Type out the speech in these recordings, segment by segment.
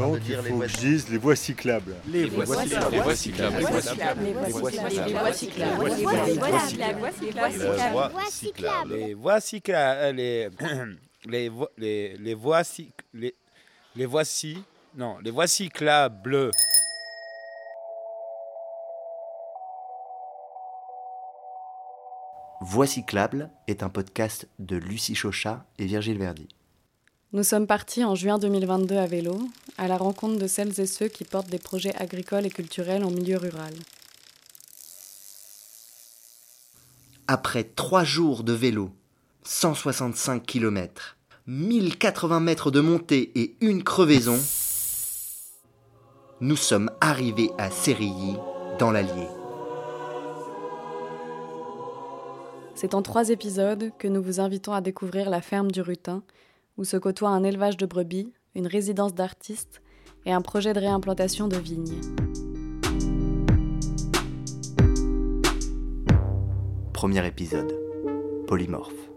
Donc il faut que je dise les voies cyclables. Les voies cyclables. Les voies cyclables. Les voies cyclables. Les voies cyclables. Les voies cyclables. Les voies cyclables. Les les voies les les voies cyc- les les voici non les voies cyclables. Voix cyclable est un podcast de Lucie Chauchat et Virgile Verdi. Nous sommes partis en juin 2022 à vélo, à la rencontre de celles et ceux qui portent des projets agricoles et culturels en milieu rural. Après trois jours de vélo, 165 km, 1080 mètres de montée et une crevaison, nous sommes arrivés à Sérilly, dans l'Allier. C'est en trois épisodes que nous vous invitons à découvrir la ferme du Rutin, où se côtoient un élevage de brebis, une résidence d'artistes et un projet de réimplantation de vignes. Premier épisode. Polymorphe.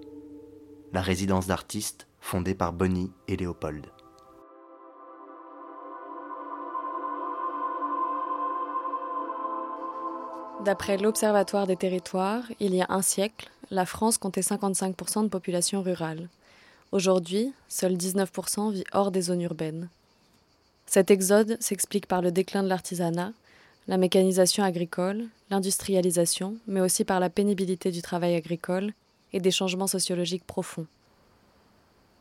La résidence d'artistes fondée par Bonnie et Léopold. D'après l'Observatoire des territoires, il y a un siècle, la France comptait 55% de population rurale. Aujourd'hui, seul 19% vit hors des zones urbaines. Cet exode s'explique par le déclin de l'artisanat, la mécanisation agricole, l'industrialisation, mais aussi par la pénibilité du travail agricole et des changements sociologiques profonds.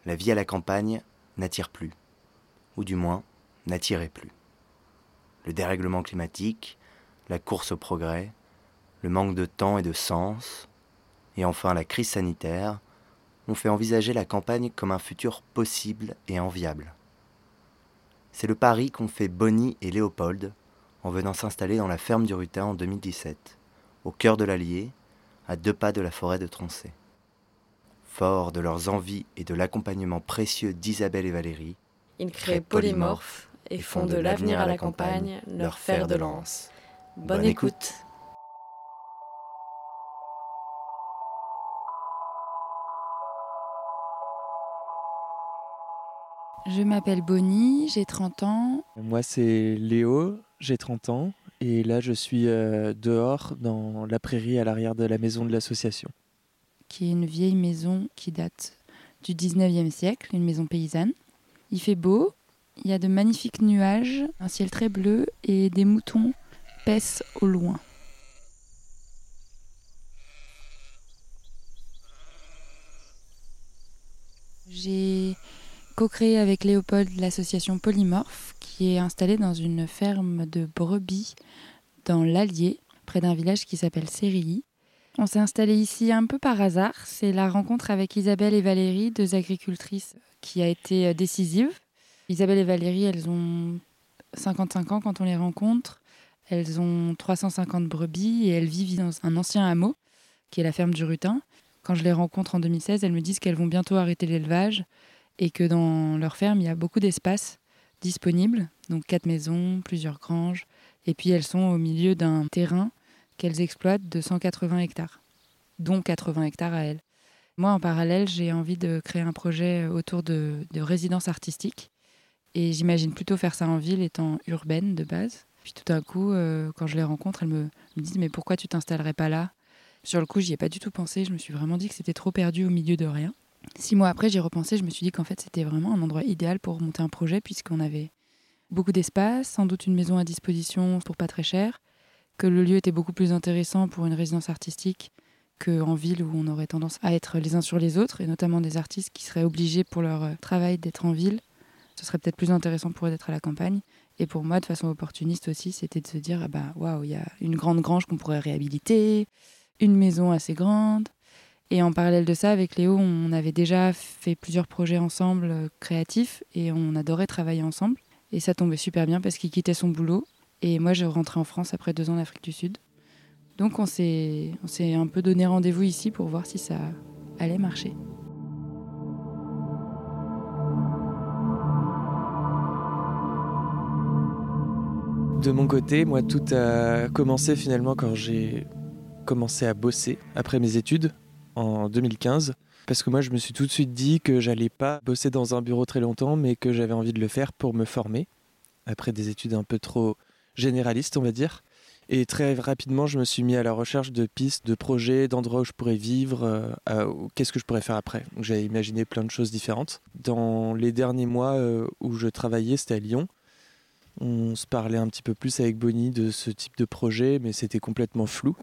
La vie à la campagne n'attire plus, ou du moins n'attirait plus. Le dérèglement climatique, la course au progrès, le manque de temps et de sens, et enfin la crise sanitaire, ont fait envisager la campagne comme un futur possible et enviable. C'est le pari qu'ont fait Bonnie et Léopold en venant s'installer dans la ferme du Rutin en 2017, au cœur de l'Allier, à deux pas de la forêt de Troncé. Forts de leurs envies et de l'accompagnement précieux d'Isabelle et Valérie, Ils créent Polymorphe et font de l'avenir à la campagne leur fer de lance. Bonne, Bonne écoute. Je m'appelle Bonnie, j'ai 30 ans. Moi, c'est Léo, j'ai 30 ans, et là, je suis euh, dehors dans la prairie à l'arrière de la maison de l'association. qui est une vieille maison qui date du 19e siècle, une maison paysanne. Il fait beau, il y a de magnifiques nuages, un ciel très bleu et des moutons paissent au loin. J'ai co-créé avec Léopold l'association Polymorphe qui est installée dans une ferme de brebis dans l'Allier, près d'un village qui s'appelle Sérilly. On s'est installé ici un peu par hasard. C'est la rencontre avec Isabelle et Valérie, deux agricultrices, qui a été euh, décisive. Isabelle et Valérie, elles ont 55 ans quand on les rencontre. Elles ont 350 brebis et elles vivent dans un ancien hameau, qui est la ferme du Rutin. Quand je les rencontre en 2016, elles me disent qu'elles vont bientôt arrêter l'élevage et que dans leur ferme, il y a beaucoup d'espace disponible, donc quatre maisons, plusieurs granges. Et puis elles sont au milieu d'un terrain qu'elles exploitent de 180 hectares, dont 80 hectares à elles. Moi, en parallèle, j'ai envie de créer un projet autour de, de résidences artistiques. Et j'imagine plutôt faire ça en ville, étant urbaine de base. Puis tout d'un coup, euh, quand je les rencontre, elles me, me disent Mais pourquoi tu t'installerais pas là? Sur le coup, j'y ai pas du tout pensé. Je me suis vraiment dit que c'était trop perdu au milieu de rien. Six mois après, j'ai repensé. Je me suis dit qu'en fait, c'était vraiment un endroit idéal pour monter un projet, puisqu'on avait beaucoup d'espace, sans doute une maison à disposition pour pas très cher, que le lieu était beaucoup plus intéressant pour une résidence artistique qu'en ville où on aurait tendance à être les uns sur les autres, et notamment des artistes qui seraient obligés pour leur euh, travail d'être en ville. Ce serait peut-être plus intéressant pour eux d'être à la campagne. Et pour moi, de façon opportuniste aussi, c'était de se dire, ah bah waouh, il y a une grande grange qu'on pourrait réhabiliter, une maison assez grande. Et en parallèle de ça, avec Léo, on avait déjà fait plusieurs projets ensemble euh, créatifs et on adorait travailler ensemble. Et ça tombait super bien parce qu'il quittait son boulot et moi, je rentrais en France après deux ans d'Afrique du Sud. Donc on s'est, on s'est un peu donné rendez-vous ici pour voir si ça allait marcher. De mon côté, moi, tout a commencé finalement quand j'ai commencé à bosser après mes études en 2015. Parce que moi, je me suis tout de suite dit que j'allais pas bosser dans un bureau très longtemps, mais que j'avais envie de le faire pour me former. après des études un peu trop généralistes, on va dire. Et très rapidement, je me suis mis à la recherche de pistes, de projets, d'endroits où je pourrais vivre, qu'est-ce que je pourrais faire après. J'ai imaginé plein de choses différentes. Dans les derniers mois où je travaillais, c'était à Lyon. On se parlait un petit peu plus avec Bonnie de ce type de projet, mais c'était complètement flou.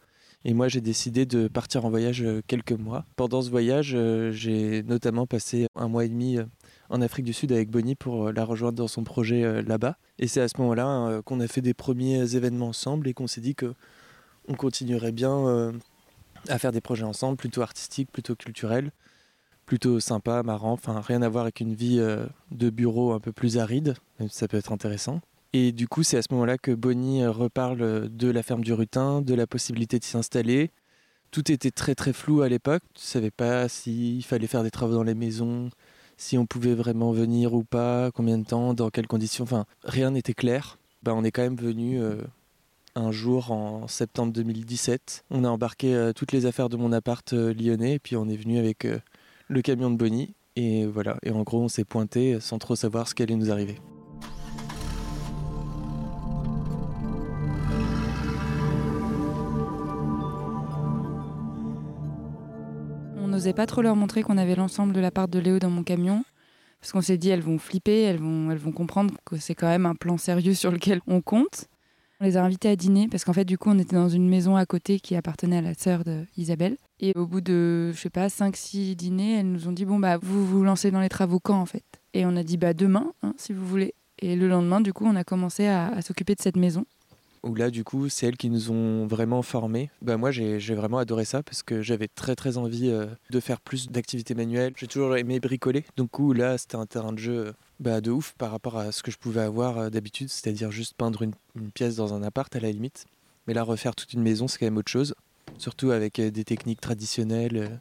Et moi, j'ai décidé de partir en voyage euh, quelques mois. Pendant ce voyage, euh, j'ai notamment passé un mois et demi euh, en Afrique du Sud avec Bonnie pour la rejoindre dans son projet là-bas. Et c'est à ce moment-là qu'on a fait des premiers événements ensemble et qu'on s'est dit que on continuerait bien à faire des projets ensemble, plutôt artistiques, plutôt culturels, plutôt sympas, marrants, enfin rien à voir avec une vie de bureau un peu plus aride, même si ça peut être intéressant. Et du coup, c'est à ce moment-là que Bonnie euh, reparle de la ferme du Rutin, de la possibilité de s'y installer. Tout était très très flou à l'époque. Tu savais pas s'il fallait faire des travaux dans les maisons, si on pouvait vraiment venir ou pas, combien de temps, dans quelles conditions. Rien n'était clair. Ben, on est quand même venu euh, un jour en septembre 2017. On a embarqué euh, toutes les affaires de mon appart lyonnais et puis on est venu avec le camion de Bonnie. Et voilà. Et en gros, on s'est pointé sans trop savoir ce qui allait nous arriver. N'osait pas trop leur montrer qu'on avait l'ensemble de la part de Léo dans mon camion. Parce qu'on s'est dit, elles vont flipper, elles vont, elles vont comprendre que c'est quand même un plan sérieux sur lequel on compte. On les a invitées à dîner parce qu'en fait, du coup, on était dans une maison à côté qui appartenait à la sœur d'Isabelle. Et au bout de, je sais pas, 5-6 dîners, elles nous ont dit Bon, bah, vous vous lancez dans les travaux quand en fait? Et on a dit Bah, demain, hein, si vous voulez. Et le lendemain, du coup, on a commencé à s'occuper de cette maison où là, du coup, c'est elles qui nous ont vraiment formés. Bah, moi, j'ai vraiment adoré ça parce que j'avais très très envie euh, de faire plus d'activités manuelles. J'ai toujours aimé bricoler. Donc, là, c'était un terrain de jeu bah, de ouf par rapport à ce que je pouvais avoir euh, d'habitude, c'est-à-dire juste peindre une, pièce dans un appart à la limite. Mais là, refaire toute une maison, c'est quand même autre chose. Surtout avec euh, des techniques traditionnelles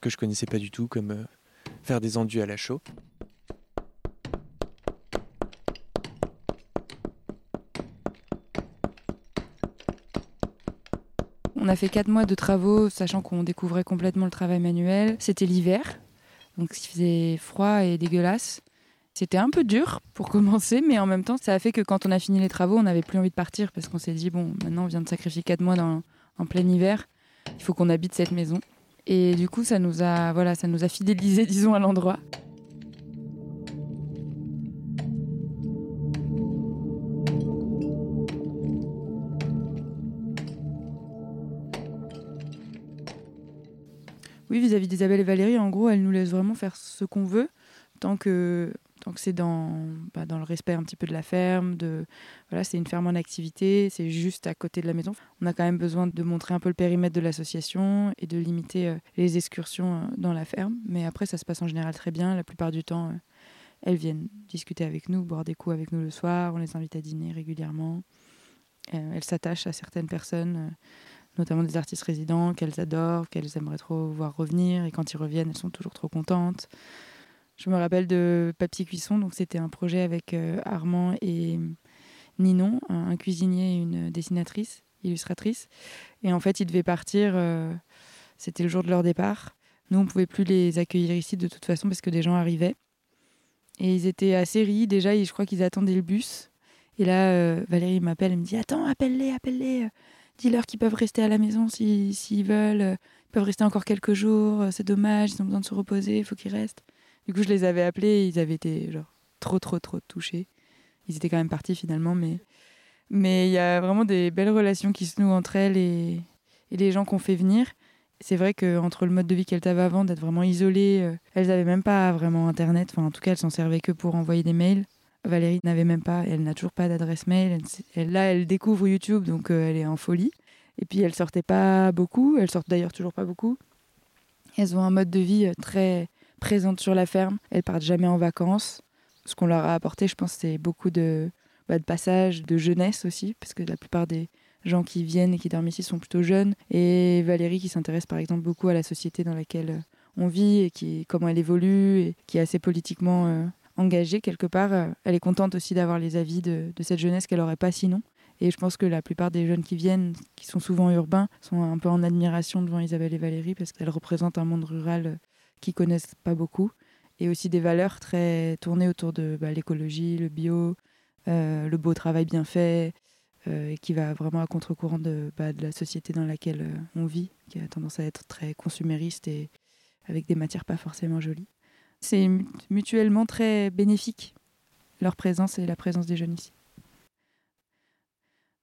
que je connaissais pas du tout, comme faire des enduits à la chaux. On a fait quatre mois de travaux, sachant qu'on découvrait complètement le travail manuel. C'était l'hiver, donc il faisait froid et dégueulasse. C'était un peu dur pour commencer, mais en même temps, ça a fait que quand on a fini les travaux, on n'avait plus envie de partir parce qu'on s'est dit bon, maintenant on vient de sacrifier quatre mois en plein hiver, il faut qu'on habite cette maison. Et du coup, ça nous a, voilà, ça nous a fidélisé, disons, à l'endroit. Oui, vis-à-vis d'Isabelle et Valérie, en gros, elles nous laissent vraiment faire ce qu'on veut, tant que, tant que c'est dans, bah, dans le respect un petit peu de la ferme. Voilà, c'est une ferme en activité, c'est juste à côté de la maison. On a quand même besoin de montrer un peu le périmètre de l'association et de limiter euh, les excursions euh, dans la ferme. Mais après, ça se passe en général très bien. La plupart du temps, euh, elles viennent discuter avec nous, boire des coups avec nous le soir. On les invite à dîner régulièrement. elles s'attachent à certaines personnes notamment des artistes résidents qu'elles adorent, qu'elles aimeraient trop voir revenir. Et quand ils reviennent, elles sont toujours trop contentes. Je me rappelle de Papier Cuisson, donc c'était un projet avec euh, Armand et Ninon, un, cuisinier et une dessinatrice, illustratrice. Et en fait, ils devaient partir, euh, c'était le jour de leur départ. Nous, on ne pouvait plus les accueillir ici de toute façon parce que des gens arrivaient. Et ils étaient à Série, déjà, je crois qu'ils attendaient le bus. Et là, euh, Valérie m'appelle, elle me dit Attends, appelle-les, appelle-les dis-leur qu'ils peuvent rester à la maison s'ils veulent. Euh, ils peuvent rester encore quelques jours. Euh, c'est dommage, ils ont besoin de se reposer, il faut qu'ils restent. Du coup, je les avais appelés, ils avaient été genre trop, trop, trop touchés. Ils étaient quand même partis finalement, mais mais il y a vraiment des belles relations qui se nouent entre elles et, et les gens qu'on fait venir. C'est vrai qu'entre le mode de vie qu'elles avaient avant, d'être vraiment isolées, euh, elles n'avaient même pas vraiment Internet. Enfin, en tout cas, elles s'en servaient que pour envoyer des mails. Valérie n'avait même pas, elle n'a toujours pas d'adresse mail. Elle, là, elle découvre YouTube, donc euh, elle est en folie. Et puis, elle sortait pas beaucoup. Elle sort d'ailleurs toujours pas beaucoup. Elles ont un mode de vie euh, très présente sur la ferme. Elles partent jamais en vacances. Ce qu'on leur a apporté, je pense, c'est beaucoup de, bah, de passages, de jeunesse aussi, parce que la plupart des gens qui viennent et qui dorment ici sont plutôt jeunes. Et Valérie, qui s'intéresse par exemple beaucoup à la société dans laquelle euh, on vit et qui, comment elle évolue et qui est assez politiquement engagée quelque part. Euh, elle est contente aussi d'avoir les avis de, cette jeunesse qu'elle n'aurait pas sinon. Et je pense que la plupart des jeunes qui viennent, qui sont souvent urbains, sont un peu en admiration devant Isabelle et Valérie parce qu'elles représentent un monde rural euh, qu'ils connaissent pas beaucoup et aussi des valeurs très tournées autour de bah, l'écologie, le bio, le beau travail bien fait, et qui va vraiment à contre-courant de, bah, de, la société dans laquelle on vit, qui a tendance à être très consumériste et avec des matières pas forcément jolies. C'est mutuellement très bénéfique, leur présence et la présence des jeunes ici.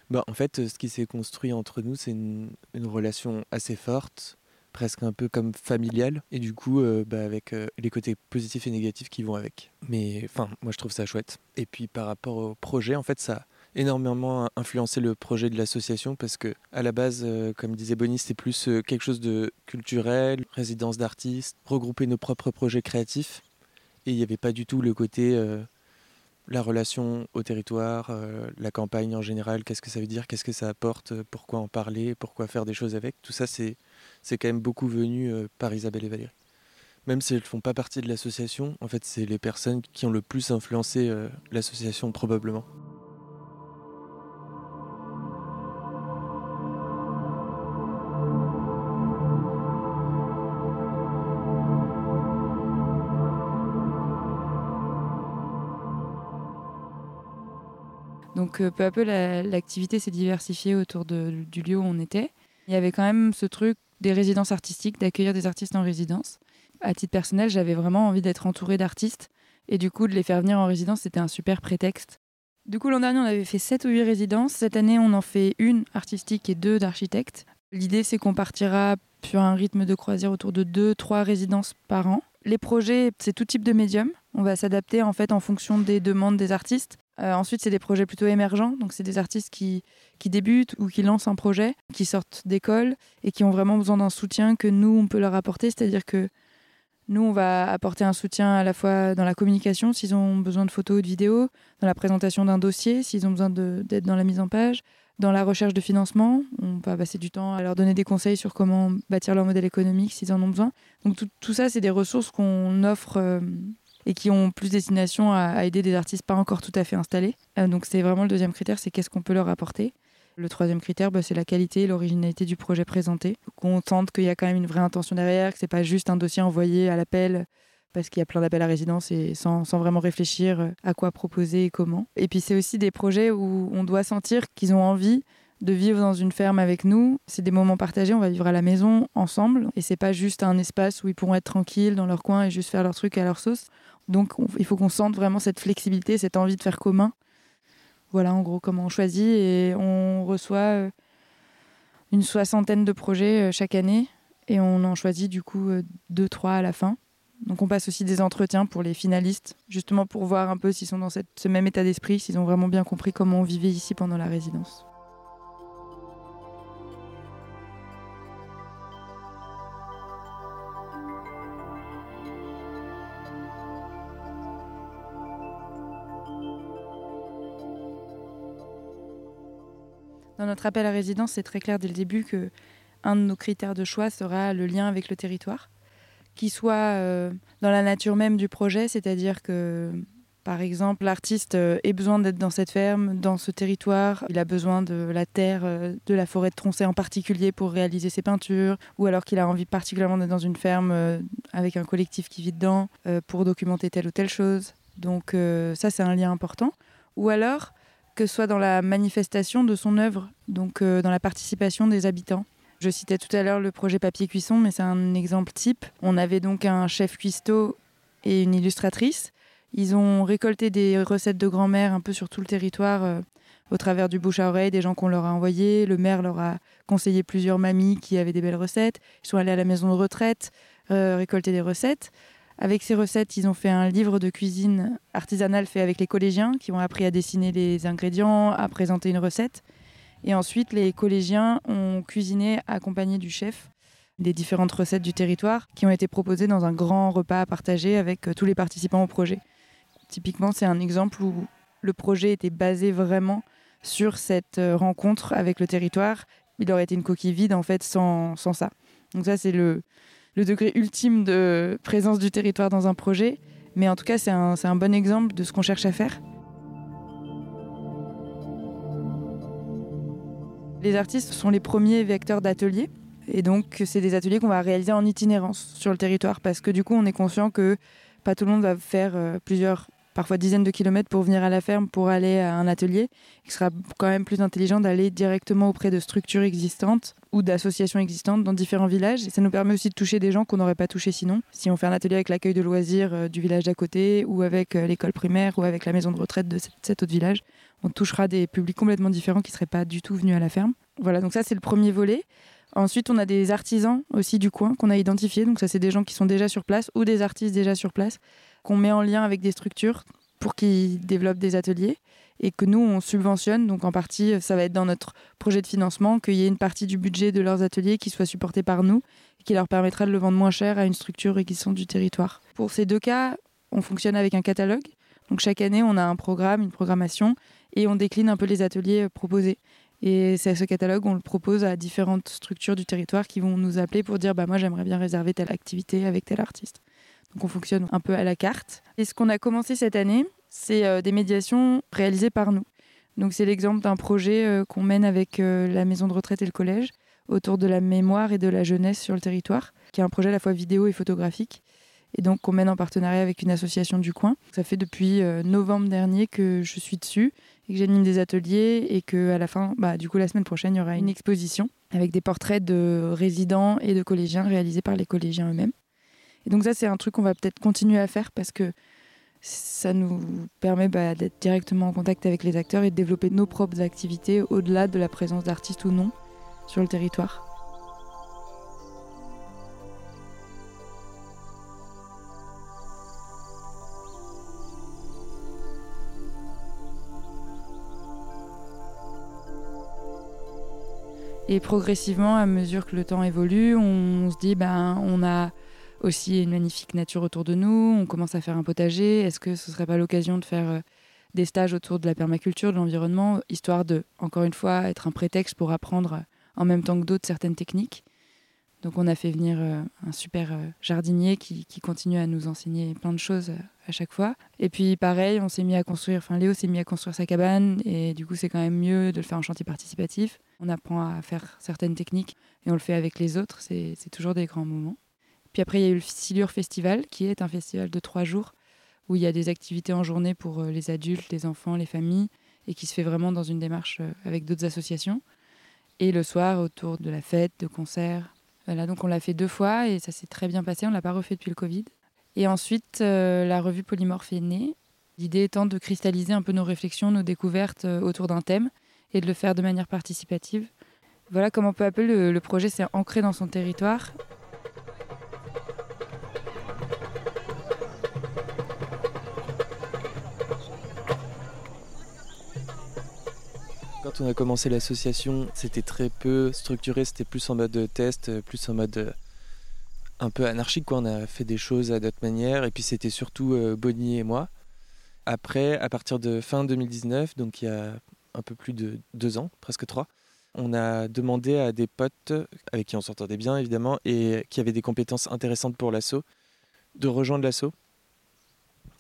Bah, en fait, ce qui s'est construit entre nous, c'est une, relation assez forte, presque un peu comme familiale, et du coup, euh, bah, avec euh, les côtés positifs et négatifs qui vont avec. Mais enfin, moi je trouve ça chouette. Et puis par rapport au projet, en fait, ça énormément influencé le projet de l'association parce que à la base, euh, comme disait Bonnie, c'était plus quelque chose de culturel, résidence d'artistes, regrouper nos propres projets créatifs. Et il n'y avait pas du tout le côté la relation au territoire, euh, la campagne en général, qu'est-ce que ça veut dire, qu'est-ce que ça apporte, euh, pourquoi en parler, pourquoi faire des choses avec. Tout ça, c'est, quand même beaucoup venu euh, par Isabelle et Valérie. Même si elles ne font pas partie de l'association, en fait, c'est les personnes qui ont le plus influencé l'association probablement. Donc euh, peu à peu, l'activité s'est diversifiée autour du lieu où on était. Il y avait quand même ce truc des résidences artistiques, d'accueillir des artistes en résidence. À titre personnel, j'avais vraiment envie d'être entourée d'artistes et du coup de les faire venir en résidence, c'était un super prétexte. Du coup, l'an dernier, on avait fait 7 ou 8 résidences. Cette année, on en fait une artistique et deux d'architectes. L'idée, c'est qu'on partira sur un rythme de croisière autour de 2-3 résidences par an. Les projets, c'est tout type de médium. On va s'adapter en fait en fonction des demandes des artistes. Euh, ensuite, c'est des projets plutôt émergents, donc c'est des artistes qui, qui débutent ou qui lancent un projet, qui sortent d'école et qui ont vraiment besoin d'un soutien que nous, on peut leur apporter. C'est-à-dire que nous, on va apporter un soutien à la fois dans la communication, s'ils ont besoin de photos ou de vidéos, dans la présentation d'un dossier, s'ils ont besoin d'être dans la mise en page, dans la recherche de financement. On va passer du temps à leur donner des conseils sur comment bâtir leur modèle économique s'ils en ont besoin. Donc tout, ça, c'est des ressources qu'on offre. Euh, et qui ont plus destination à, aider des artistes pas encore tout à fait installés. Euh, donc c'est vraiment le deuxième critère, c'est qu'est-ce qu'on peut leur apporter. Le troisième critère, bah, c'est la qualité et l'originalité du projet présenté. Qu'on sente qu'il y a quand même une vraie intention derrière, que c'est pas juste un dossier envoyé à l'appel parce qu'il y a plein d'appels à résidence et sans, vraiment réfléchir à quoi proposer et comment. Et puis c'est aussi des projets où on doit sentir qu'ils ont envie de vivre dans une ferme avec nous. C'est des moments partagés, on va vivre à la maison ensemble et c'est pas juste un espace où ils pourront être tranquilles dans leur coin et juste faire leur truc à leur sauce. Donc il faut qu'on sente vraiment cette flexibilité, cette envie de faire commun. Voilà en gros comment on choisit et on reçoit euh, une soixantaine de projets euh, chaque année et on en choisit du coup euh, deux, trois à la fin. Donc on passe aussi des entretiens pour les finalistes, justement pour voir un peu s'ils sont dans ce même état d'esprit, s'ils ont vraiment bien compris comment on vivait ici pendant la résidence. Dans notre appel à résidence, c'est très clair dès le début que un de nos critères de choix sera le lien avec le territoire, qui soit euh, dans la nature même du projet, c'est-à-dire que par exemple, l'artiste euh, ait besoin d'être dans cette ferme, dans ce territoire. Il a besoin de la terre, euh, de la forêt de Troncet en particulier pour réaliser ses peintures, ou alors qu'il a envie particulièrement d'être dans une ferme avec un collectif qui vit dedans pour documenter telle ou telle chose. Donc ça, c'est un lien important. Ou alors, que ce soit dans la manifestation de son œuvre, donc dans la participation des habitants. Je citais tout à l'heure le projet papier cuisson, mais c'est un exemple type. On avait donc un chef cuistot et une illustratrice. Ils ont récolté des recettes de grand-mère un peu sur tout le territoire euh, au travers du bouche à oreille, des gens qu'on leur a envoyés. Le maire leur a conseillé plusieurs mamies qui avaient des belles recettes. Ils sont allés à la maison de retraite euh, récolter des recettes. Avec ces recettes, ils ont fait un livre de cuisine artisanale fait avec les collégiens qui ont appris à dessiner les ingrédients, à présenter une recette. Et ensuite, les collégiens ont cuisiné accompagnés du chef les différentes recettes du territoire qui ont été proposées dans un grand repas à partager avec euh, tous les participants au projet. Typiquement, c'est un exemple où le projet était basé vraiment sur cette euh, rencontre avec le territoire. Il aurait été une coquille vide en fait sans, sans ça. Donc ça, c'est le, le degré ultime de présence du territoire dans un projet. Mais en tout cas, c'est un, un bon exemple de ce qu'on cherche à faire. Les artistes sont les premiers vecteurs d'ateliers. Et donc, c'est des ateliers qu'on va réaliser en itinérance sur le territoire parce que du coup, on est conscient que pas tout le monde va faire euh, plusieurs parfois dizaines de kilomètres pour venir à la ferme pour aller à un atelier. Il sera quand même plus intelligent d'aller directement auprès de structures existantes ou d'associations existantes dans différents villages. Et ça nous permet aussi de toucher des gens qu'on n'aurait pas touchés sinon. Si on fait un atelier avec l'accueil de loisirs euh, du village d'à côté ou avec euh, l'école primaire ou avec la maison de retraite de cet autre village, on touchera des publics complètement différents qui ne seraient pas du tout venus à la ferme. Voilà, donc ça c'est le premier volet. Ensuite, on a des artisans aussi du coin qu'on a identifiés. Donc ça, c'est des gens qui sont déjà sur place ou des artistes déjà sur place qu'on met en lien avec des structures pour qu'ils développent des ateliers et que nous, on subventionne. Donc en partie, ça va être dans notre projet de financement qu'il y ait une partie du budget de leurs ateliers qui soit supportée par nous et qui leur permettra de le vendre moins cher à une structure sont du territoire. Pour ces deux cas, on fonctionne avec un catalogue. Donc chaque année, on a un programme, une programmation et on décline un peu les ateliers proposés. Et c'est ce catalogue, on le propose à différentes structures du territoire qui vont nous appeler pour dire bah moi j'aimerais bien réserver telle activité avec tel artiste. Donc on fonctionne un peu à la carte. Et ce qu'on a commencé cette année, c'est euh, des médiations réalisées par nous. Donc c'est l'exemple d'un projet euh, qu'on mène avec euh, la maison de retraite et le collège autour de la mémoire et de la jeunesse sur le territoire, qui est un projet à la fois vidéo et photographique. Et donc qu'on mène en partenariat avec une association du coin. Ça fait depuis novembre dernier que je suis dessus et que j'anime des ateliers et que à la fin, bah, du coup la semaine prochaine, il y aura une exposition avec des portraits de résidents et de collégiens réalisés par les collégiens eux-mêmes. Et donc ça, c'est un truc qu'on va peut-être continuer à faire parce que ça nous permet bah, d'être directement en contact avec les acteurs et de développer nos propres activités au-delà de la présence d'artistes ou non sur le territoire. Et progressivement, à mesure que le temps évolue, on se dit, ben, on a aussi une magnifique nature autour de nous, on commence à faire un potager. Est-ce que ce serait pas l'occasion de faire euh, des stages autour de la permaculture, de l'environnement, histoire de, encore une fois, être un prétexte pour apprendre euh, en même temps que d'autres certaines techniques? Donc on a fait venir euh, un super jardinier qui, continue à nous enseigner plein de choses à chaque fois. Et puis pareil, on s'est mis à construire, enfin Léo s'est mis à construire sa cabane et du coup c'est quand même mieux de le faire en chantier participatif. On apprend à faire certaines techniques et on le fait avec les autres, c'est toujours des grands moments. Puis après, il y a eu le Silure Festival, qui est un festival de trois jours, où il y a des activités en journée pour euh, les adultes, les enfants, les familles, et qui se fait vraiment dans une démarche euh, avec d'autres associations. Et le soir, autour de la fête, de concerts. Voilà, donc on l'a fait deux fois et ça s'est très bien passé. On l'a pas refait depuis le Covid. Et ensuite, euh, la revue Polymorphe est née. L'idée étant de cristalliser un peu nos réflexions, nos découvertes autour d'un thème et de le faire de manière participative. Voilà comment peu à peu le, le projet s'est ancré dans son territoire Quand on a commencé l'association, c'était très peu structuré, c'était plus en mode test, plus en mode euh, un peu anarchique. On a fait des choses à notre manière, et puis c'était surtout euh, Bonnie et moi. Après, à partir de fin 2019, donc il y a un peu plus de deux ans, presque trois, on a demandé à des potes avec qui on s'entendait bien évidemment et qui avaient des compétences intéressantes pour l'assaut de rejoindre l'assaut.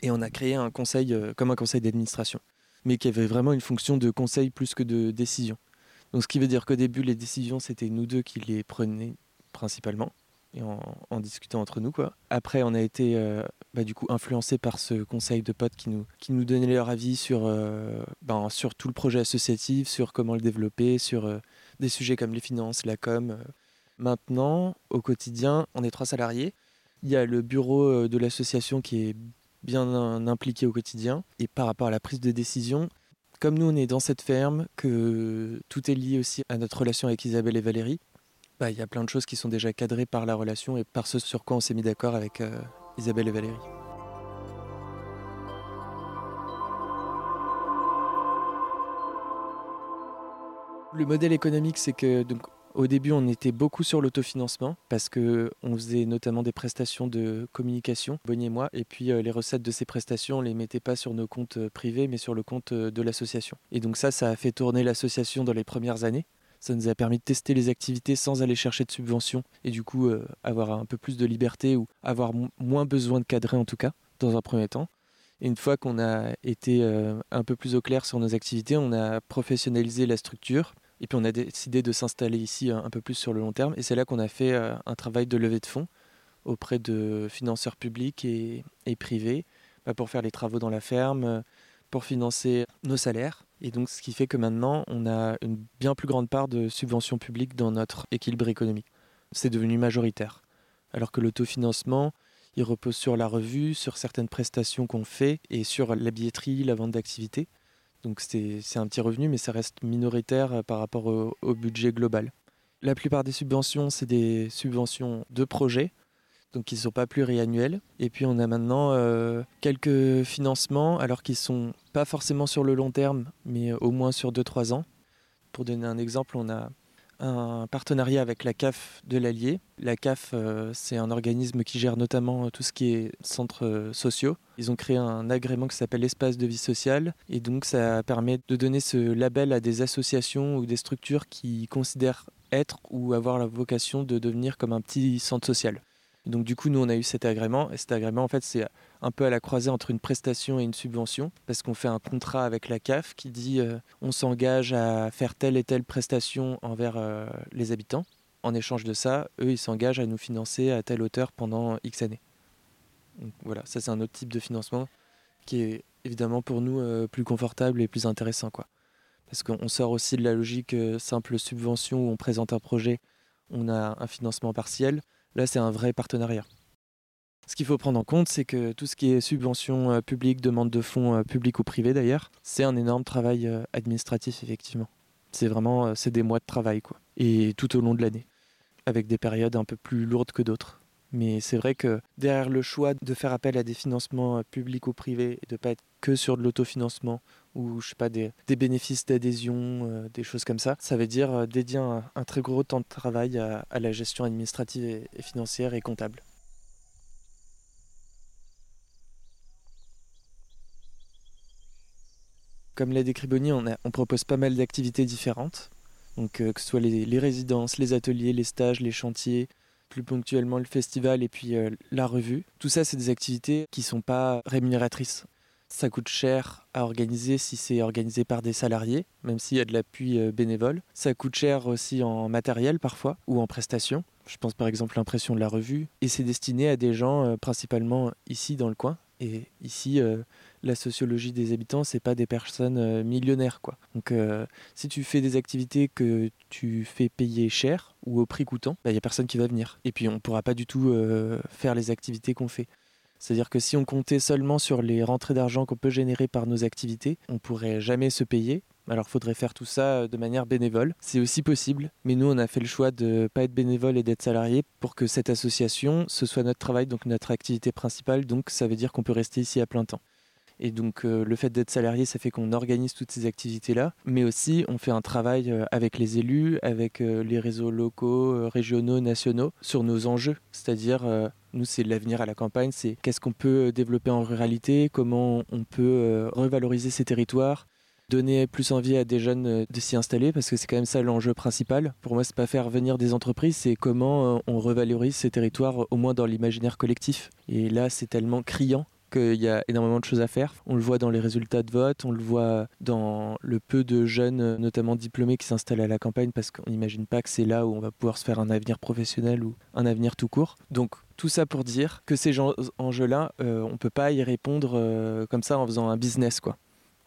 Et on a créé un conseil euh, comme un conseil d'administration mais qui avait vraiment une fonction de conseil plus que de décision. Donc ce qui veut dire qu'au début, les décisions, c'était nous deux qui les prenions principalement, et en, discutant entre nous. Quoi. Après, on a été euh, bah, du coup influencé par ce conseil de potes qui nous, qui nous donnait leur avis sur, euh, ben, sur tout le projet associatif, sur comment le développer, sur euh, des sujets comme les finances, la com. Maintenant, au quotidien, on est trois salariés. Il y a le bureau de l'association qui est bien impliqué au quotidien. Et par rapport à la prise de décision, comme nous on est dans cette ferme, que tout est lié aussi à notre relation avec Isabelle et Valérie, bah, il y a plein de choses qui sont déjà cadrées par la relation et par ce sur quoi on s'est mis d'accord avec euh, Isabelle et Valérie. Le modèle économique, c'est que donc, au début, on était beaucoup sur l'autofinancement parce que on faisait notamment des prestations de communication, Bonnie et moi, et puis euh, les recettes de ces prestations, on les mettait pas sur nos comptes euh, privés, mais sur le compte euh, de l'association. Et donc ça, ça a fait tourner l'association dans les premières années. Ça nous a permis de tester les activités sans aller chercher de subventions et du coup avoir un peu plus de liberté ou avoir moins besoin de cadrer en tout cas dans un premier temps. Et une fois qu'on a été un peu plus au clair sur nos activités, on a professionnalisé la structure et puis on a décidé de s'installer ici un peu plus sur le long terme. Et c'est là qu'on a fait euh, un travail de levée de fonds auprès de financeurs publics et, privés bah, pour faire les travaux dans la ferme, pour financer nos salaires. Et donc, ce qui fait que maintenant, on a une bien plus grande part de subventions publiques dans notre équilibre économique. C'est devenu majoritaire. Alors que l'autofinancement, il repose sur la revue, sur certaines prestations qu'on fait et sur la billetterie, la vente d'activités. Donc c'est un petit revenu, mais ça reste minoritaire euh, par rapport au, budget global. La plupart des subventions, c'est des subventions de projets, donc qui ne sont pas pluriannuels. Et puis on a maintenant euh, quelques financements, alors qu'ils ne sont pas forcément sur le long terme, mais au moins sur 2-3 ans. Pour donner un exemple, on a un partenariat avec la CAF de l'Allier. La CAF, euh, c'est un organisme qui gère notamment tout ce qui est centres euh, sociaux. Ils ont créé un agrément qui s'appelle Espace de vie sociale et donc ça permet de donner ce label à des associations ou des structures qui considèrent être ou avoir la vocation de devenir comme un petit centre social. Donc du coup, nous, on a eu cet agrément. Et cet agrément, en fait, c'est un peu à la croisée entre une prestation et une subvention, parce qu'on fait un contrat avec la CAF qui dit euh, on s'engage à faire telle et telle prestation envers euh, les habitants. En échange de ça, eux, ils s'engagent à nous financer à telle hauteur pendant X années. Donc voilà, ça c'est un autre type de financement qui est évidemment pour nous euh, plus confortable et plus intéressant. Quoi. Parce qu'on sort aussi de la logique simple subvention où on présente un projet, on a un financement partiel. Là, c'est un vrai partenariat. Ce qu'il faut prendre en compte, c'est que tout ce qui est subvention euh, publique, demande de fonds euh, publics ou privés d'ailleurs, c'est un énorme travail euh, administratif effectivement. C'est vraiment c'est des mois de travail quoi. Et tout au long de l'année, avec des périodes un peu plus lourdes que d'autres. Mais c'est vrai que derrière le choix de faire appel à des financements publics ou privés et de ne pas être que sur de l'autofinancement ou je sais pas des, bénéfices d'adhésion, euh, des choses comme ça. Ça veut dire euh, dédier un, très gros temps de travail à, la gestion administrative et, financière et comptable. Comme l'a décrit Bonnie, on, propose pas mal d'activités différentes. Donc euh, que ce soit les, résidences, les ateliers, les stages, les chantiers, plus ponctuellement le festival et puis la revue. Tout ça, c'est des activités qui sont pas rémunératrices. Ça coûte cher à organiser si c'est organisé par des salariés, même s'il y a de l'appui euh, bénévole. Ça coûte cher aussi en matériel parfois ou en prestations. Je pense par exemple à l'impression de la revue. Et c'est destiné à des gens euh, principalement ici dans le coin. Et ici, euh, la sociologie des habitants, c'est pas des personnes millionnaires quoi. Donc si tu fais des activités que tu fais payer cher ou au prix coûtant, il bah, n'y a personne qui va venir. Et puis on pourra pas du tout faire les activités qu'on fait. C'est-à-dire que si on comptait seulement sur les rentrées d'argent qu'on peut générer par nos activités, on pourrait jamais se payer. Alors faudrait faire tout ça euh, de manière bénévole. C'est aussi possible, mais nous on a fait le choix de ne pas être bénévole et d'être salarié pour que cette association, ce soit notre travail, donc notre activité principale. Donc ça veut dire qu'on peut rester ici à plein temps. Et donc euh, le fait d'être salarié, ça fait qu'on organise toutes ces activités-là, mais aussi on fait un travail euh, avec les élus, avec euh, les réseaux locaux, régionaux, nationaux, sur nos enjeux. C'est-à-dire, nous, c'est l'avenir à la campagne, c'est qu'est-ce qu'on peut développer en ruralité, comment on peut revaloriser ces territoires, donner plus envie à des jeunes de s'y installer parce que c'est quand même ça l'enjeu principal. Pour moi, c'est pas faire venir des entreprises, c'est comment on revalorise ces territoires au moins dans l'imaginaire collectif. Et là, c'est tellement criant qu'il y a énormément de choses à faire. On le voit dans les résultats de vote, on le voit dans le peu de jeunes, notamment diplômés, qui s'installent à la campagne parce qu'on n'imagine pas que c'est là où on va pouvoir se faire un avenir professionnel ou un avenir tout court. Donc tout ça pour dire que ces enjeux-là, euh, on ne peut pas y répondre euh, comme ça en faisant un business, quoi.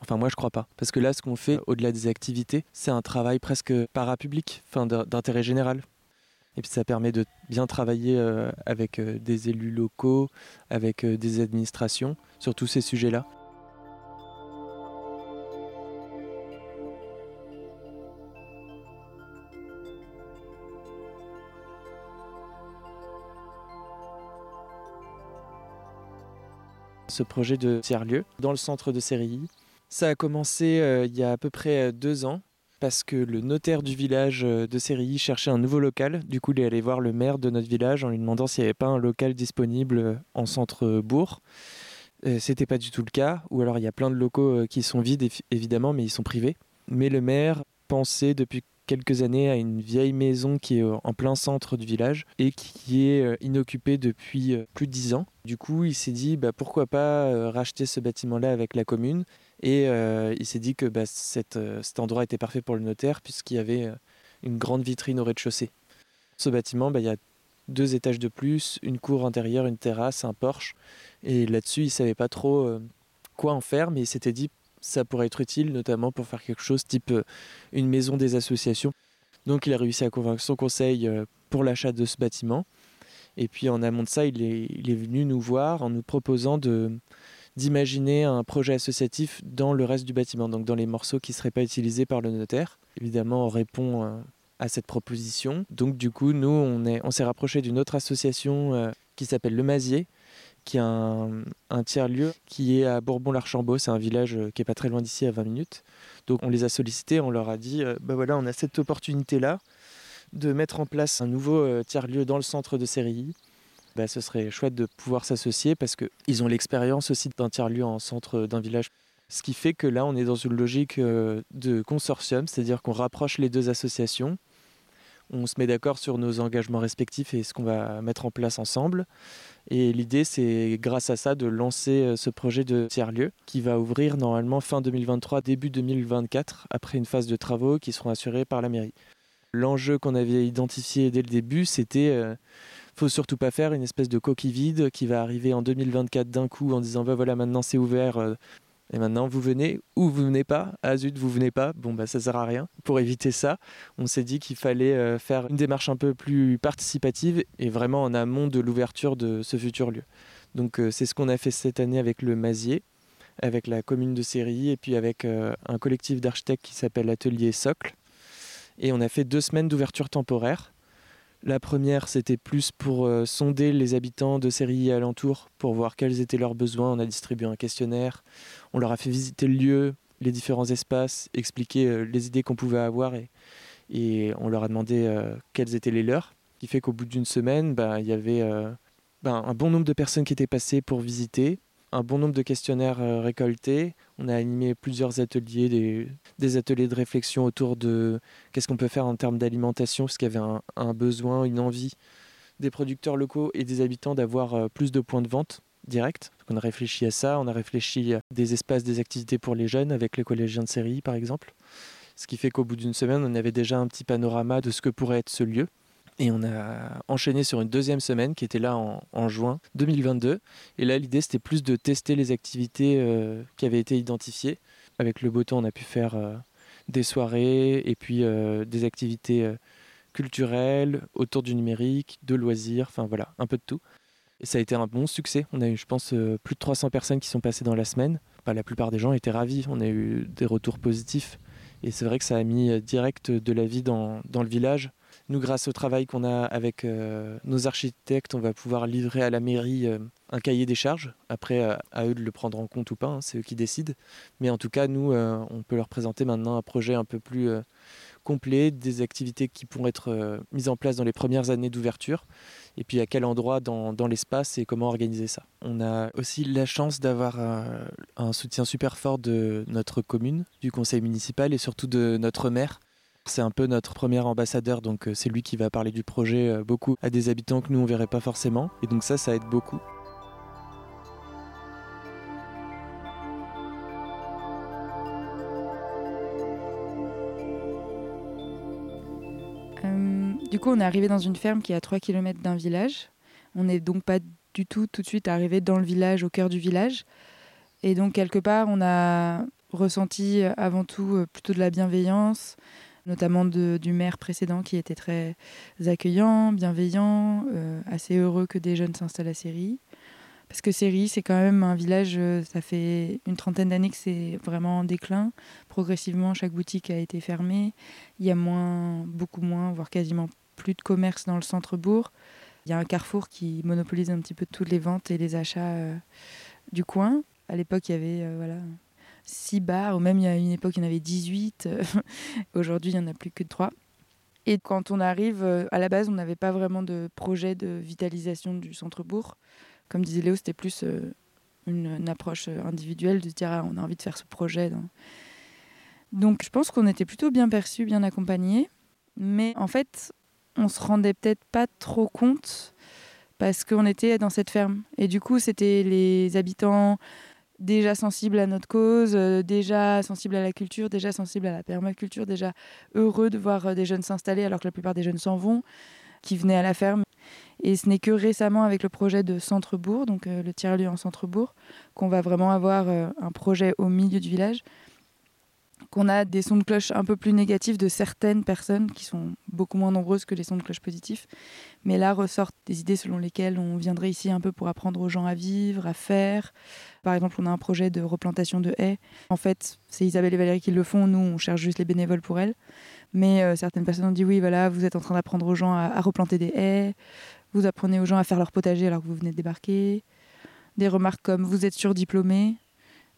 Enfin, moi, je crois pas. Parce que là, ce qu'on fait, au-delà des activités, c'est un travail presque parapublic, enfin, d'intérêt général. Et puis ça permet de bien travailler euh, avec euh, des élus locaux, avec euh, des administrations sur tous ces sujets-là. Ce projet de tiers-lieu dans le centre de Sérilly, ça a commencé il y a à peu près deux ans parce que le notaire du village euh, de Sérilly cherchait un nouveau local. Du coup, il est allé voir le maire de notre village en lui demandant s'il n'y avait pas un local disponible euh, en centre-bourg. Euh, c'était pas du tout le cas, ou alors il y a plein de locaux qui sont vides évidemment, mais ils sont privés. Mais le maire pensait depuis quelques années à une vieille maison qui est en plein centre du village et qui est inoccupée depuis plus de dix ans. Du coup, il s'est dit bah, pourquoi pas racheter ce bâtiment-là avec la commune et euh, il s'est dit que bah, euh, cet endroit était parfait pour le notaire puisqu'il y avait euh, une grande vitrine au rez-de-chaussée. Ce bâtiment, bah, il y a deux étages de plus, une cour intérieure, une terrasse, un porche. Et là-dessus, il ne savait pas trop quoi en faire, mais il s'était dit ça pourrait être utile, notamment pour faire quelque chose type une maison des associations. Donc il a réussi à convaincre son conseil pour l'achat de ce bâtiment. Et puis en amont de ça, il est venu nous voir en nous proposant de, d'imaginer un projet associatif dans le reste du bâtiment, donc dans les morceaux qui ne seraient pas utilisés par le notaire. Évidemment, on répond euh, à cette proposition. Donc du coup, nous, on, est, on s'est rapproché d'une autre association euh, qui s'appelle Le Mazier, qui est un, tiers-lieu qui est à Bourbon-l'Archambault. C'est un village euh, qui est pas très loin d'ici, à 20 minutes. Donc on les a sollicités, on leur a dit, bah voilà, on a cette opportunité-là de mettre en place un nouveau tiers-lieu dans le centre de Sérilly bah, ce serait chouette de pouvoir s'associer parce qu'ils ont l'expérience aussi d'un tiers-lieu en centre d'un village. Ce qui fait que là, on est dans une logique euh, de consortium, c'est-à-dire qu'on rapproche les deux associations, on se met d'accord sur nos engagements respectifs et ce qu'on va mettre en place ensemble. Et l'idée, c'est grâce à ça de lancer euh, ce projet de tiers-lieu qui va ouvrir normalement fin 2023, début 2024, après une phase de travaux qui seront assurés par la mairie. L'enjeu qu'on avait identifié dès le début, c'était euh, faut surtout pas faire une espèce de coquille vide qui va arriver en 2024 d'un coup en disant bah voilà maintenant c'est ouvert euh, et maintenant vous venez ou vous venez pas. Ah zut vous venez pas. Bon bah ça sert à rien. Pour éviter ça on s'est dit qu'il fallait euh, faire une démarche un peu plus participative et vraiment en amont de l'ouverture de ce futur lieu. Donc euh, c'est ce qu'on a fait cette année avec le Mazier avec la commune de Série et puis avec un collectif d'architectes qui s'appelle Atelier Socle. Et on a fait deux semaines d'ouverture temporaire la première, c'était plus pour euh, sonder les habitants de Série alentour pour voir quels étaient leurs besoins. On a distribué un questionnaire, on leur a fait visiter le lieu, les différents espaces, expliquer euh, les idées qu'on pouvait avoir et, on leur a demandé euh, quelles étaient les leurs. Ce qui fait qu'au bout d'une semaine, bah, il y avait bah, un bon nombre de personnes qui étaient passées pour visiter un bon nombre de questionnaires euh, récoltés. On a animé plusieurs ateliers, des, ateliers de réflexion autour de qu'est-ce qu'on peut faire en termes d'alimentation, parce qu'il y avait un, besoin, une envie des producteurs locaux et des habitants d'avoir euh, plus de points de vente directs. on a réfléchi à ça, on a réfléchi à des espaces, des activités pour les jeunes avec les collégiens de série par exemple. Ce qui fait qu'au bout d'une semaine, on avait déjà un petit panorama de ce que pourrait être ce lieu. Et on a enchaîné sur une deuxième semaine qui était là en, juin 2022. Et là, l'idée, c'était plus de tester les activités euh, qui avaient été identifiées. Avec le beau temps, on a pu faire euh, des soirées et puis euh, des activités culturelles, autour du numérique, de loisirs, enfin voilà, un peu de tout. Et ça a été un bon succès. On a eu, je pense, plus de 300 personnes qui sont passées dans la semaine. la plupart des gens étaient ravis. On a eu des retours positifs. Et c'est vrai que ça a mis direct de la vie dans, dans le village nous, grâce au travail qu'on a avec euh, nos architectes, on va pouvoir livrer à la mairie euh, un cahier des charges. Après, euh, à eux de le prendre en compte ou pas, hein, c'est eux qui décident. Mais en tout cas, nous, on peut leur présenter maintenant un projet un peu plus complet, des activités qui pourront être mises en place dans les premières années d'ouverture, et puis à quel endroit dans l'espace et comment organiser ça. On a aussi la chance d'avoir un soutien super fort de notre commune, du conseil municipal et surtout de notre maire c'est un peu notre premier ambassadeur, donc euh, c'est lui qui va parler du projet euh, beaucoup à des habitants que nous on verrait pas forcément. Et donc ça, ça aide beaucoup. Euh, du coup, on est arrivé dans une ferme qui est à 3 km d'un village. On n'est donc pas du tout tout de suite arrivé dans le village, au cœur du village. Et donc, quelque part, on a ressenti avant tout plutôt de la bienveillance, notamment du maire précédent qui était très accueillant, bienveillant, euh, assez heureux que des jeunes s'installent à Série. Parce que Série, c'est quand même un village, euh, ça fait une trentaine d'années que c'est vraiment en déclin. Progressivement, chaque boutique a été fermée. Il y a moins, beaucoup moins, voire quasiment plus de commerce dans le centre-bourg. Il y a un carrefour qui monopolise un petit peu toutes les ventes et les achats euh, du coin. À l'époque, il y avait voilà, 6 bars, ou même il y a une époque, il y en avait 18. Aujourd'hui, il n'y en a plus que 3. Et quand on arrive, euh, à la base, on n'avait pas vraiment de projet de vitalisation du centre-bourg. Comme disait Léo, c'était plus euh, une, approche euh, individuelle de dire ah, on a envie de faire ce projet. Donc je pense qu'on était plutôt bien perçus, bien accompagnés. Mais en fait, on se rendait peut-être pas trop compte parce qu'on était dans cette ferme. Et du coup, c'était les habitants déjà sensible à notre cause, euh, déjà sensible à la culture, déjà sensible à la permaculture, déjà heureux de voir euh, des jeunes s'installer alors que la plupart des jeunes s'en vont, qui venaient à la ferme. Et ce n'est que récemment avec le projet de Centre-Bourg, donc le tiers-lieu en Centre-Bourg, qu'on va vraiment avoir un projet au milieu du village qu'on a des sons de cloche un peu plus négatifs de certaines personnes qui sont beaucoup moins nombreuses que les sons de cloche positifs. Mais là ressortent des idées selon lesquelles on viendrait ici un peu pour apprendre aux gens à vivre, à faire. Par exemple, on a un projet de replantation de haies. En fait, c'est Isabelle et Valérie qui le font. Nous, on cherche juste les bénévoles pour elles. Mais euh, certaines personnes ont dit oui, voilà, vous êtes en train d'apprendre aux gens à, à replanter des haies. Vous apprenez aux gens à faire leur potager alors que vous venez de débarquer. Des remarques comme vous êtes surdiplômé,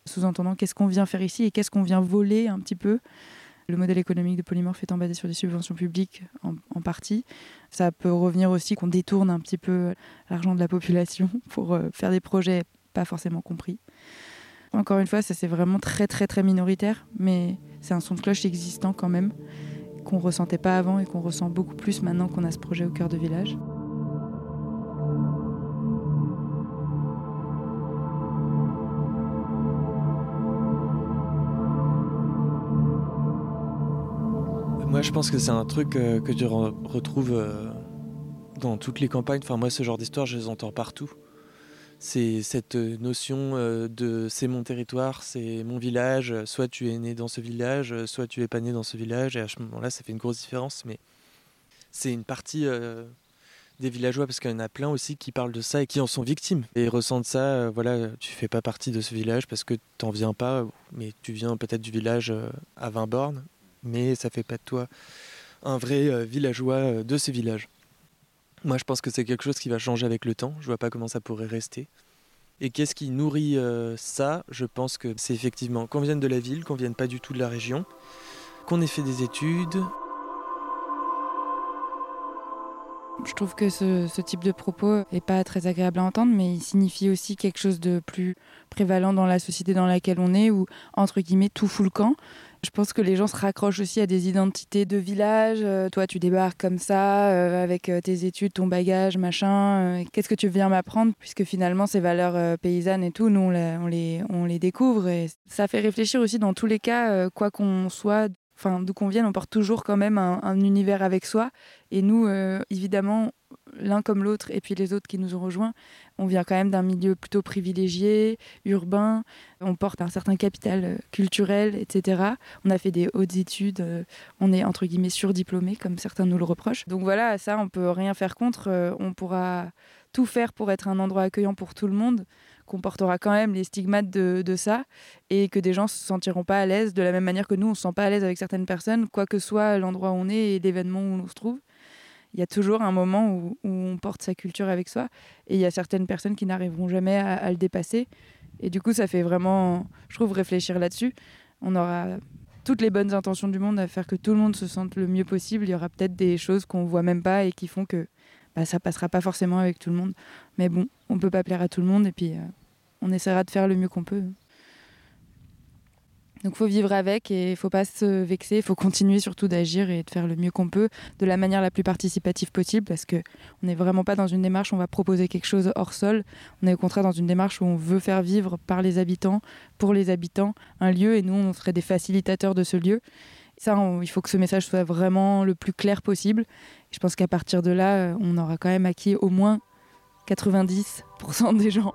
sous-entendant qu'est-ce qu'on vient faire ici et qu'est-ce qu'on vient voler un petit peu. Le modèle économique de Polymorphe étant basé sur des subventions publiques en, partie, ça peut revenir aussi qu'on détourne un petit peu l'argent de la population pour euh, faire des projets pas forcément compris. Encore une fois, ça c'est vraiment très très très minoritaire, mais c'est un son de cloche existant quand même, qu'on ressentait pas avant et qu'on ressent beaucoup plus maintenant qu'on a ce projet au cœur de village. Moi, je pense que c'est un truc euh, que tu retrouves euh, dans toutes les campagnes. Enfin, moi, ce genre d'histoire, je les entends partout. C'est cette euh, notion de c'est mon territoire, c'est mon village. Soit tu es né dans ce village, soit tu es pas né dans ce village. Et à ce moment-là, ça fait une grosse différence. Mais c'est une partie des villageois parce qu'il y en a plein aussi qui parlent de ça et qui en sont victimes et ressentent ça. voilà, tu fais pas partie de ce village parce que tu n'en viens pas, mais tu viens peut-être du village à 20 bornes mais ça fait pas de toi un vrai euh, villageois euh, de ces villages. Moi, je pense que c'est quelque chose qui va changer avec le temps. Je vois pas comment ça pourrait rester. Et qu'est-ce qui nourrit euh, ça? Je pense que c'est effectivement qu'on vienne de la ville, qu'on vienne pas du tout de la région, qu'on ait fait des études. Je trouve que ce, ce, type de propos est pas très agréable à entendre, mais il signifie aussi quelque chose de plus prévalent dans la société dans laquelle on est, où entre guillemets tout fout le camp. Je pense que les gens se raccrochent aussi à des identités de village. Euh, toi, tu débarques comme ça, euh, avec euh, tes études, ton bagage, machin. Qu'est-ce que tu viens m'apprendre Puisque finalement, ces valeurs paysannes et tout, nous, on les, découvre. Et ça fait réfléchir aussi dans tous les cas, quoi qu'on soit, enfin, d'où qu'on vienne, on porte toujours quand même un univers avec soi. Et nous, évidemment, l'un comme l'autre, et puis les autres qui nous ont rejoints, on vient quand même d'un milieu plutôt privilégié, urbain, on porte un certain capital euh, culturel, etc. On a fait des hautes études, euh, on est entre guillemets surdiplômé, comme certains nous le reprochent. Donc voilà, ça, on peut rien faire contre, euh, on pourra tout faire pour être un endroit accueillant pour tout le monde qu'on portera quand même les stigmates de, ça et que des gens se sentiront pas à l'aise de la même manière que nous on se sent pas à l'aise avec certaines personnes quoi que soit l'endroit où on est et l'événement où on se trouve il y a toujours un moment où, on porte sa culture avec soi et il y a certaines personnes qui n'arriveront jamais à, le dépasser. Et du coup, ça fait vraiment, je trouve, réfléchir là-dessus. On aura toutes les bonnes intentions du monde à faire que tout le monde se sente le mieux possible. Il y aura peut-être des choses qu'on voit même pas et qui font que bah, ça passera pas forcément avec tout le monde. Mais bon, on peut pas plaire à tout le monde et puis euh, on essaiera de faire le mieux qu'on peut. Donc faut vivre avec et faut pas se vexer, il faut continuer surtout d'agir et de faire le mieux qu'on peut de la manière la plus participative possible parce que on n'est vraiment pas dans une démarche où on va proposer quelque chose hors sol, on est au contraire dans une démarche où on veut faire vivre par les habitants, pour les habitants, un lieu et nous on serait des facilitateurs de ce lieu. Ça, il faut que ce message soit vraiment le plus clair possible. je pense qu'à partir de là, on aura quand même acquis au moins 90% des gens.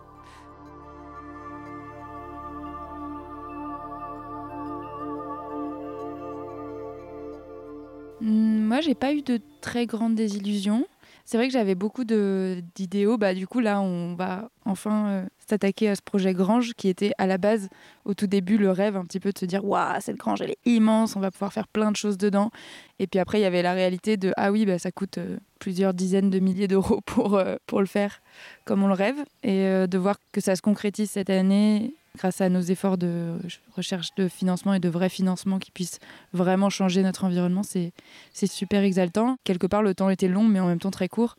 Moi, j'ai pas eu de très grandes désillusions. C'est vrai que j'avais beaucoup d'idéaux. Bah, du coup, là, on va enfin euh, s'attaquer à ce projet Grange qui était à la base, au tout début, le rêve un petit peu de se dire Waouh, cette grange, elle est immense, on va pouvoir faire plein de choses dedans. Et puis après, il y avait la réalité de Ah oui, bah, ça coûte euh, plusieurs dizaines de milliers d'euros pour, euh, pour le faire comme on le rêve. Et de voir que ça se concrétise cette année grâce à nos efforts de recherche de financement et de vrai financement qui puissent vraiment changer notre environnement, c'est super exaltant. Quelque part, le temps était long, mais en même temps très court.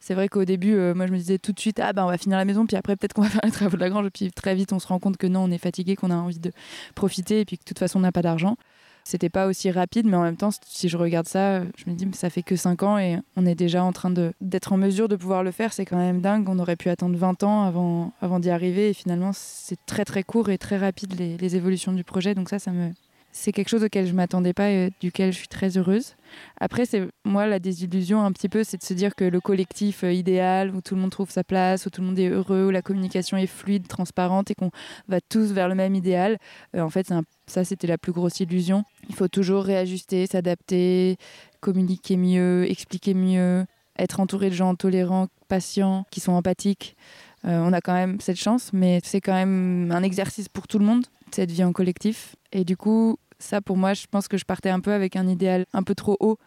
C'est vrai qu'au début, euh, moi, je me disais tout de suite, ah ben, on va finir la maison, puis après, peut-être qu'on va faire les travaux de la grange. Puis très vite, on se rend compte que non, on est fatigué, qu'on a envie de profiter, et puis que de toute façon, on n'a pas d'argent. C'était pas aussi rapide, mais en même temps, si je regarde ça, je me dis, ça fait que 5 ans et on est déjà en train d'être en mesure de pouvoir le faire. C'est quand même dingue. On aurait pu attendre 20 ans avant, avant d'y arriver. Et finalement, c'est très très court et très rapide les, les, évolutions du projet. Donc ça, ça me, c'est quelque chose auquel je m'attendais pas et duquel je suis très heureuse. Après, c'est moi la désillusion un petit peu, c'est de se dire que le collectif euh, idéal où tout le monde trouve sa place, où tout le monde est heureux, où la communication est fluide, transparente et qu'on va tous vers le même idéal. Euh, en fait, ça c'était la plus grosse illusion. Il faut toujours réajuster, s'adapter, communiquer mieux, expliquer mieux, être entouré de gens tolérants, patients, qui sont empathiques. Euh, on a quand même cette chance, mais c'est quand même un exercice pour tout le monde, cette vie en collectif. Et du coup, ça, pour moi, je pense que je partais un peu avec un idéal un peu trop haut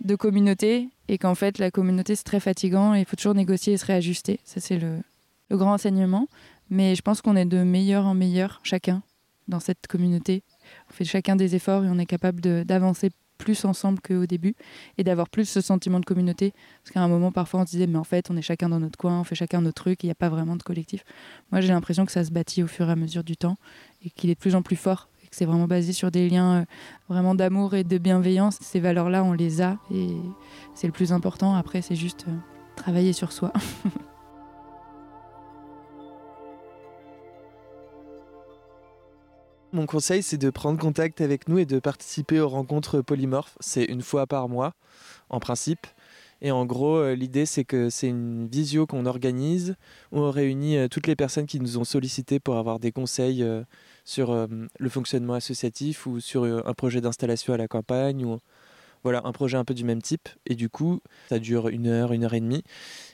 de communauté et qu'en fait, la communauté, c'est très fatigant et il faut toujours négocier et se réajuster. Ça, c'est le, grand enseignement. Mais je pense qu'on est de meilleur en meilleur, chacun, dans cette communauté. On fait chacun des efforts et on est capable d'avancer plus ensemble qu'au début et d'avoir plus ce sentiment de communauté. Parce qu'à un moment, parfois, on se disait, mais en fait, on est chacun dans notre coin, on fait chacun notre truc, il n'y a pas vraiment de collectif. Moi, j'ai l'impression que ça se bâtit au fur et à mesure du temps et qu'il est de plus en plus fort c'est vraiment basé sur des liens euh, vraiment d'amour et de bienveillance. Ces valeurs-là, on les a et c'est le plus important. Après, c'est juste euh, travailler sur soi. Mon conseil, c'est de prendre contact avec nous et de participer aux rencontres polymorphes. C'est une fois par mois, en principe. Et en gros, euh, l'idée, c'est que c'est une visio qu'on organise on réunit toutes les personnes qui nous ont sollicité pour avoir des conseils sur euh, le fonctionnement associatif ou sur euh, un projet d'installation à la campagne ou voilà un projet un peu du même type. Et du coup ça dure une heure une heure et demie.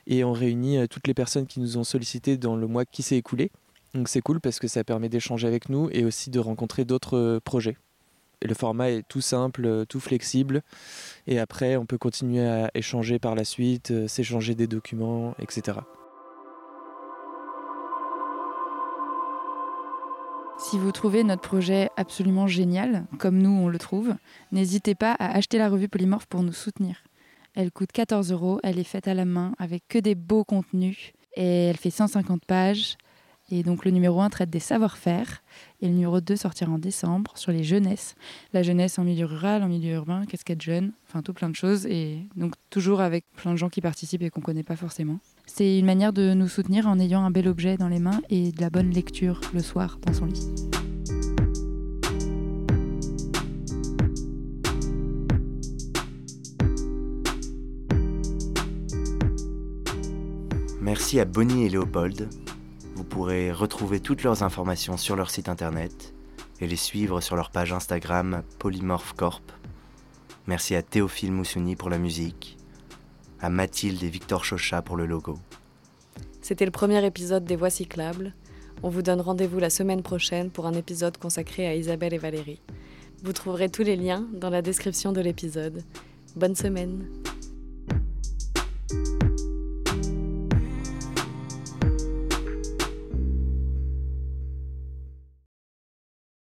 Et on réunit euh, toutes les personnes qui nous ont sollicité dans le mois qui s'est écoulé. Donc c'est cool parce que ça permet d'échanger avec nous et aussi de rencontrer d'autres projets. Et le format est tout simple tout flexible. Et après on peut continuer à échanger par la suite s'échanger des documents etc Si vous trouvez notre projet absolument génial, comme nous on le trouve, n'hésitez pas à acheter la revue Polymorphe pour nous soutenir. Elle coûte 14 euros, elle est faite à la main avec que des beaux contenus et elle fait 150 pages. Et donc le numéro 1 traite des savoir-faire et le numéro 2 sortira en décembre sur les jeunesses. La jeunesse en milieu rural, en milieu urbain, casquette jeune, enfin tout plein de choses. Et donc toujours avec plein de gens qui participent et qu'on ne connaît pas forcément. C'est une manière de nous soutenir en ayant un bel objet dans les mains et de la bonne lecture le soir dans son lit. Merci à Bonnie et Léopold vous pourrez retrouver toutes leurs informations sur leur site internet et les suivre sur leur page Instagram Polymorph Corp. Merci à Théophile Moussouni pour la musique, à Mathilde et Victor Chocha pour le logo. C'était le premier épisode des Voix cyclables. On vous donne rendez-vous la semaine prochaine pour un épisode consacré à Isabelle et Valérie. Vous trouverez tous les liens dans la description de l'épisode. Bonne semaine